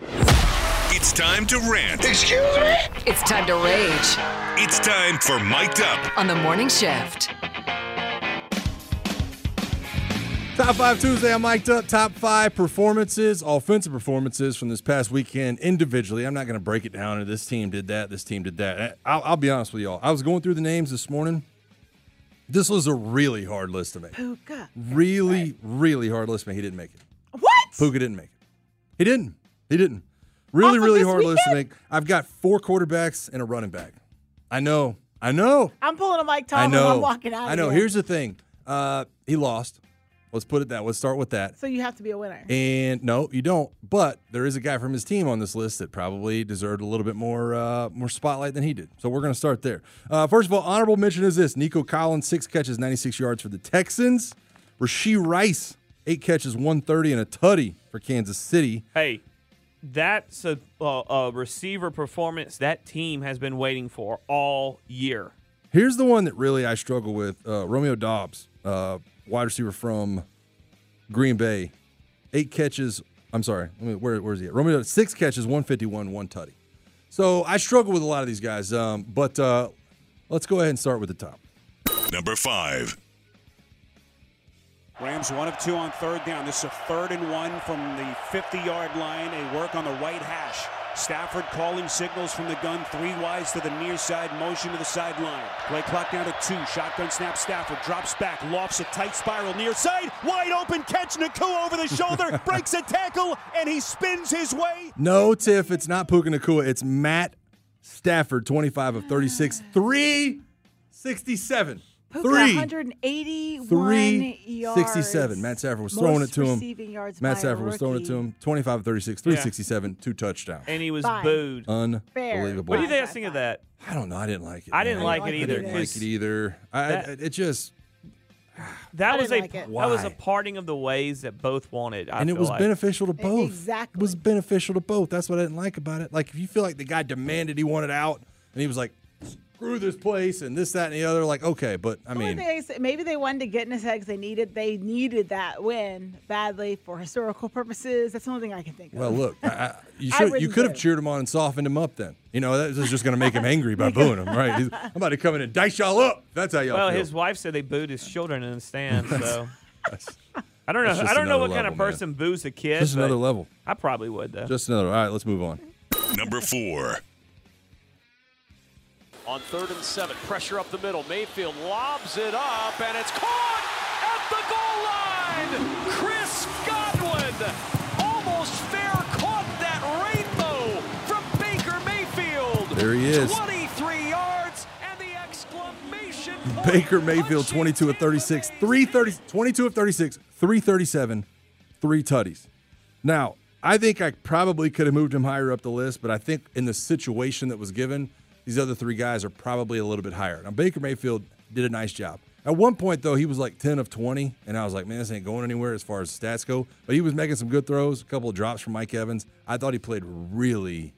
It's time to rant. Excuse me? It's time to rage It's time for Mike'd Up. on the morning shift. Top five Tuesday, I'm mic'd up. Top five performances, offensive performances from this past weekend individually. I'm not going to break it down. This team did that. This team did that. I'll, I'll be honest with y'all. I was going through the names this morning. This was a really hard list to make. Puka. Really, really hard list to make. He didn't make it. What? Puka didn't make it. He didn't. He didn't. Really, Off of really this hard list to weekend? make. I've got four quarterbacks and a running back. I know. I know. I'm pulling a Mike I Tomlin. know. I'm walking out. I know. Of here. Here's the thing. Uh, he lost. Let's put it that. Let's start with that. so you have to be a winner. And no, you don't. But there is a guy from his team on this list that probably deserved a little bit more uh, more spotlight than he did. So we're going to start there. Uh, first of all, honorable mention is this: Nico Collins, six catches, 96 yards for the Texans. Rashee Rice, eight catches, 130 and a tutty for Kansas City. Hey, that's a, a, a receiver performance that team has been waiting for all year. Here's the one that really I struggle with: uh, Romeo Doubs, uh, wide receiver from Green Bay, eight catches. I'm sorry, let me, where, where's he at? Romeo six catches, 151, one tutty. So I struggle with a lot of these guys. Um, but uh, let's go ahead and start with the top. Number five. Rams one of two on third down. This is a third and one from the 50 yard line. A work on the right hash. Stafford calling signals from the gun. Three wides to the near side. Motion to the sideline. Play clock down to two. Shotgun snap. Stafford drops back. Lofts a tight spiral near side. Wide open catch. Nacua over the shoulder. breaks a tackle. And he spins his way. No, Tiff, it's not Puka Nacua. It's Matt Stafford, 25 of 36, 367. Puka, Three. 181 Three yards. 67. Matt Stafford was Most throwing it to him. yards Matt by Stafford was throwing it to him. 25 of 36, 367, two touchdowns. And he was Fine. booed. Unbelievable. What do you Fine, guys think of that? I don't know. I didn't like it. I didn't man. like it either. I didn't like 'cause it either. I, that- it just That was a like that was a parting of the ways that both wanted. I and it was like. beneficial to both. Exactly. It was beneficial to both. That's what I didn't like about it. Like if you feel like the guy demanded he wanted out and he was like, screw this place and this, that, and the other, like, okay, but I mean thing I maybe they wanted to get in his head 'cause they needed they needed that win badly for historical purposes. That's the only thing I can think of. well look, I, I, you should you could have cheered him on and softened him up then. You know, that was just gonna make him angry by booing him, right? He's, I'm about to come in and dice y'all up. That's how y'all Well, feel. his wife said they booed his children in the stand. So I don't know. I don't know another what kind of level, man. person boos a kid. just another level. I probably would though. Just another all right, let's move on. Number four. On third and seven, pressure up the middle. Mayfield lobs it up, and it's caught at the goal line. Chris Godwin almost fair caught that rainbow from Baker Mayfield. There he is. 23 yards, and the exclamation Baker Mayfield, 22 of 36, 330, 22 of 36, 337, three tutties. Now, I think I probably could have moved him higher up the list, but I think in the situation that was given, these other three guys are probably a little bit higher. Now, Baker Mayfield did a nice job. At one point, though, he was like 10 of 20, and I was like, man, this ain't going anywhere as far as stats go. But he was making some good throws, a couple of drops from Mike Evans. I thought he played really,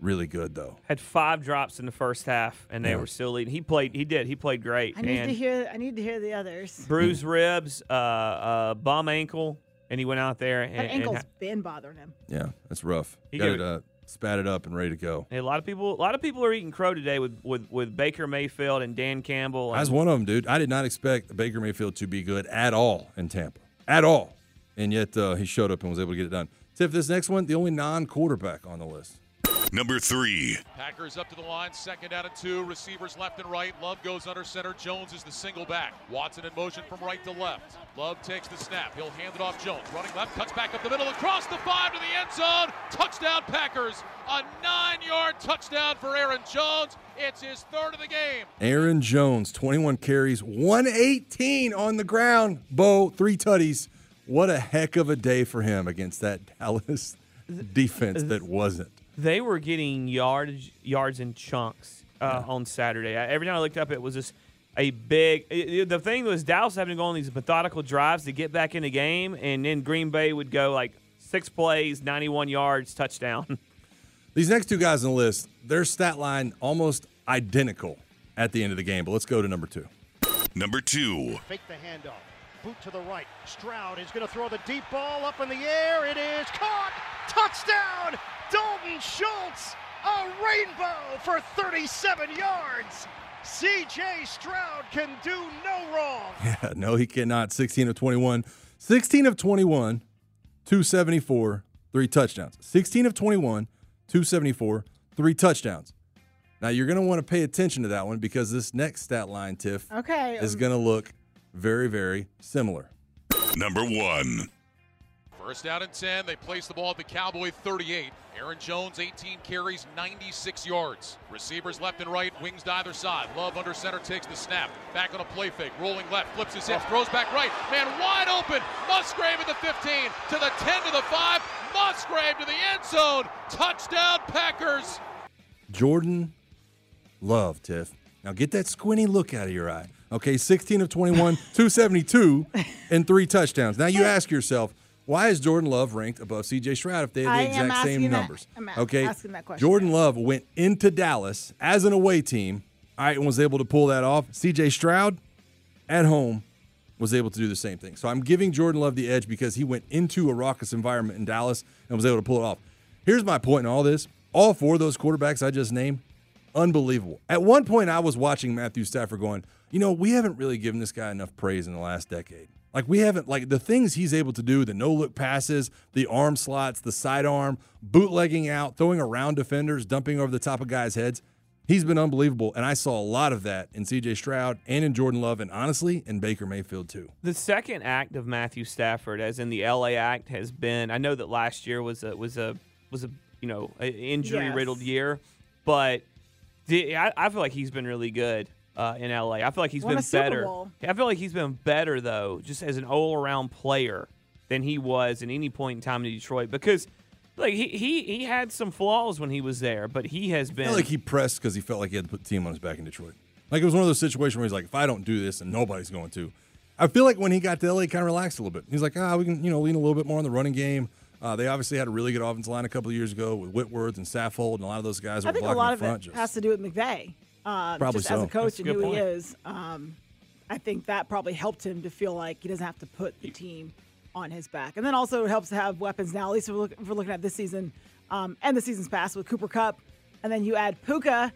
really good, though. Had five drops in the first half, and they Yeah. were still leading. He played. He did. He played great. I need and to hear I need to hear the others. bruised ribs, uh, uh, bum ankle, and he went out there and, That and ankle's ha- been bothering him. Yeah, that's rough. He Got it it- uh, spatted up and ready to go. Hey, a lot of people, a lot of people are eating crow today with, with, with Baker Mayfield and Dan Campbell. I was one of them, dude. I did not expect Baker Mayfield to be good at all in Tampa, at all, and yet uh, he showed up and was able to get it done. Tiff, this next one, the only non-quarterback on the list. Number three. Packers up to the line, second out of two. Receivers left and right. Love goes under center. Jones is the single back. Watson in motion from right to left. Love takes the snap. He'll hand it off Jones. Running left, cuts back up the middle, across the five to the end zone. Touchdown Packers. A nine-yard touchdown for Aaron Jones. It's his third of the game. Aaron Jones, 21 carries, 118 on the ground. Bo, three tutties. What a heck of a day for him against that Dallas defense that wasn't. They were getting yards yards in chunks uh, on Saturday. I, every time I looked up, it was just a big. it- it- the thing was Dallas having to go on these methodical drives to get back in the game, and then Green Bay would go like six plays, 91 yards, touchdown. These next two guys on the list, their stat line almost identical at the end of the game. But let's go to number two. Number two. Fake the handoff. Boot to the right. Stroud is going to throw the deep ball up in the air. It is caught. Touchdown. Dalton Schultz. A rainbow for 37 yards. CJ Stroud can do no wrong. Yeah, no, he cannot. 16 of 21. 16 of 21, 274, three touchdowns. 16 of 21, 274, three touchdowns. Now, you're going to want to pay attention to that one because this next stat line, Tiff, Okay. is um, going to look very, very similar. Number one. First down and 10. They place the ball at the Cowboy 38. Aaron Jones, 18 carries, 96 yards. Receivers left and right, wings to either side. Love under center takes the snap. Back on a play fake. Rolling left, flips his hips, throws back right. Man wide open. Musgrave at the 15, to the 10, to the 5. Musgrave to the end zone. Touchdown, Packers. Jordan Love, Tiff. Now get that squinty look out of your eye. Okay, 16 of 21, 272, and three touchdowns. Now you ask yourself, why is Jordan Love ranked above CJ Stroud if they have the am exact same that- numbers? Okay, asking that question Jordan Love went into Dallas as an away team, all right, and was able to pull that off. CJ Stroud at home was able to do the same thing. So I'm giving Jordan Love the edge because he went into a raucous environment in Dallas and was able to pull it off. Here's my point in all this. All four of those quarterbacks I just named, unbelievable. At one point, I was watching Matthew Stafford going, you know, we haven't really given this guy enough praise in the last decade. Like, we haven't, like, the things he's able to do, the no look passes, the arm slots, the sidearm, bootlegging out, throwing around defenders, dumping over the top of guys' heads. He's been unbelievable. And I saw a lot of that in CJ Stroud and in Jordan Love, and honestly, in Baker Mayfield, too. The second act of Matthew Stafford, as in the LA act, has been. I know that last year was a was a was a you know injury riddled Yes. year, but the, I, I feel like he's been really good uh, in LA. I feel like he's Won been better. I feel like he's been better though, just as an all around player than he was at any point in time in Detroit because. Like he, he he had some flaws when he was there, but he has I been like he pressed because he felt like he had to put the team on his back in Detroit. Like it was one of those situations where he's like, if I don't do this, and nobody's going to. I feel like when he got to LA, he kind of relaxed a little bit. He's like, ah, we can you know lean a little bit more on the running game. Uh, they obviously had a really good offensive line a couple of years ago with Whitworth and Saffold and a lot of those guys. I were think a lot of front. it just- has to do with McVay. Um, Probably just as a coach That's a and good who point. he is. Um, I think that probably helped him to feel like he doesn't have to put the team on his back. And then also it helps to have weapons now, at least if we're, look, if we're looking at this season um, and the season's past with Cooper Kupp. And then you add Puka,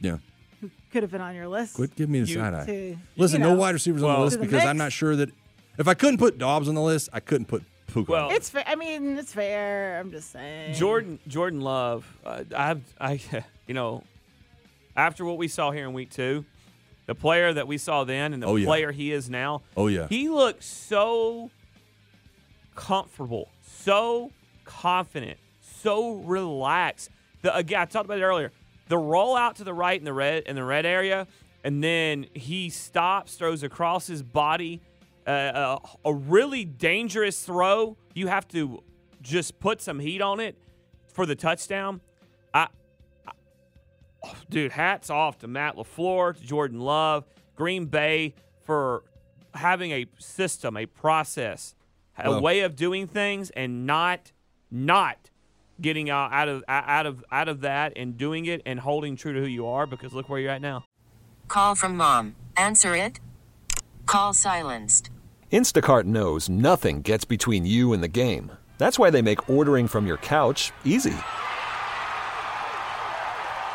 yeah. Who could have been on your list. Quit giving me the You- side eye. to, Listen, you no wide receivers on Well- the list To the because I'm not sure that if I couldn't put Doubs on the list, I couldn't put Puka. Well- It's fair. I mean, it's fair. I'm just saying. Jordan Jordan Love, uh, I have I you know, after what we saw here in week two, the player that we saw then and the Oh, yeah. player he is now. Oh, yeah. he looks so comfortable, so confident, so relaxed. The again, I talked about it earlier. The rollout to the right in the red in the red area, and then he stops, throws across his body. Uh, a, a really dangerous throw. You have to just put some heat on it for the touchdown. I, I dude, hats off to Matt LaFleur, to Jordan Love, Green Bay for having a system, a process, a Well- way of doing things, and not not getting out, out of out of out of that and doing it and holding true to who you are. Because look where you're at now. Call from mom. Answer it. Call silenced. Instacart knows nothing gets between you and the game. That's why they make ordering from your couch easy.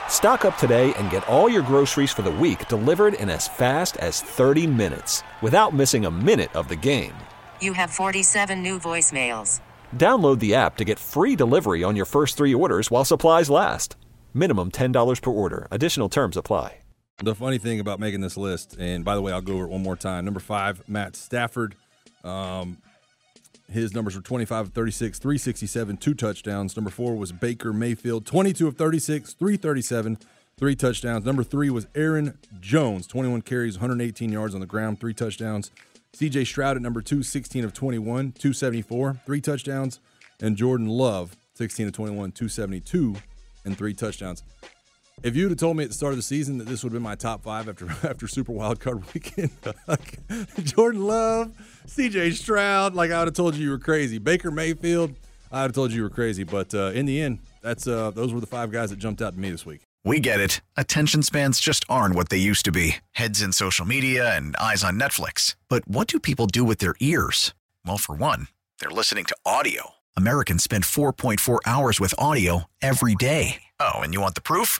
Stock up today and get all your groceries for the week delivered in as fast as 30 minutes without missing a minute of the game. You have 47 new voicemails. Download the app to get free delivery on your first three orders while supplies last. Minimum $10 per order. Additional terms apply. The funny thing about making this list, and by the way, I'll go over it one more time. Number five, Matt Stafford. Um, his numbers were 25 of 36, 367, two touchdowns. Number four was Baker Mayfield, 22 of 36, 337, three touchdowns. Number three was Aaron Jones, 21 carries, 118 yards on the ground, three touchdowns. CJ Stroud at number two, 16 of 21, 274, three touchdowns. And Jordan Love, 16 of 21, 272, and three touchdowns. If you'd have told me at the start of the season that this would have been my top five after after Super Wild Card Weekend, Jordan Love, C.J. Stroud, like I would have told you you were crazy. Baker Mayfield, I would have told you you were crazy. But uh, in the end, that's uh, those were the five guys that jumped out to me this week. We get it. Attention spans just aren't what they used to be heads in social media and eyes on Netflix. But what do people do with their ears? Well, for one, they're listening to audio. Americans spend 4.4 hours with audio every day. Oh, and you want the proof?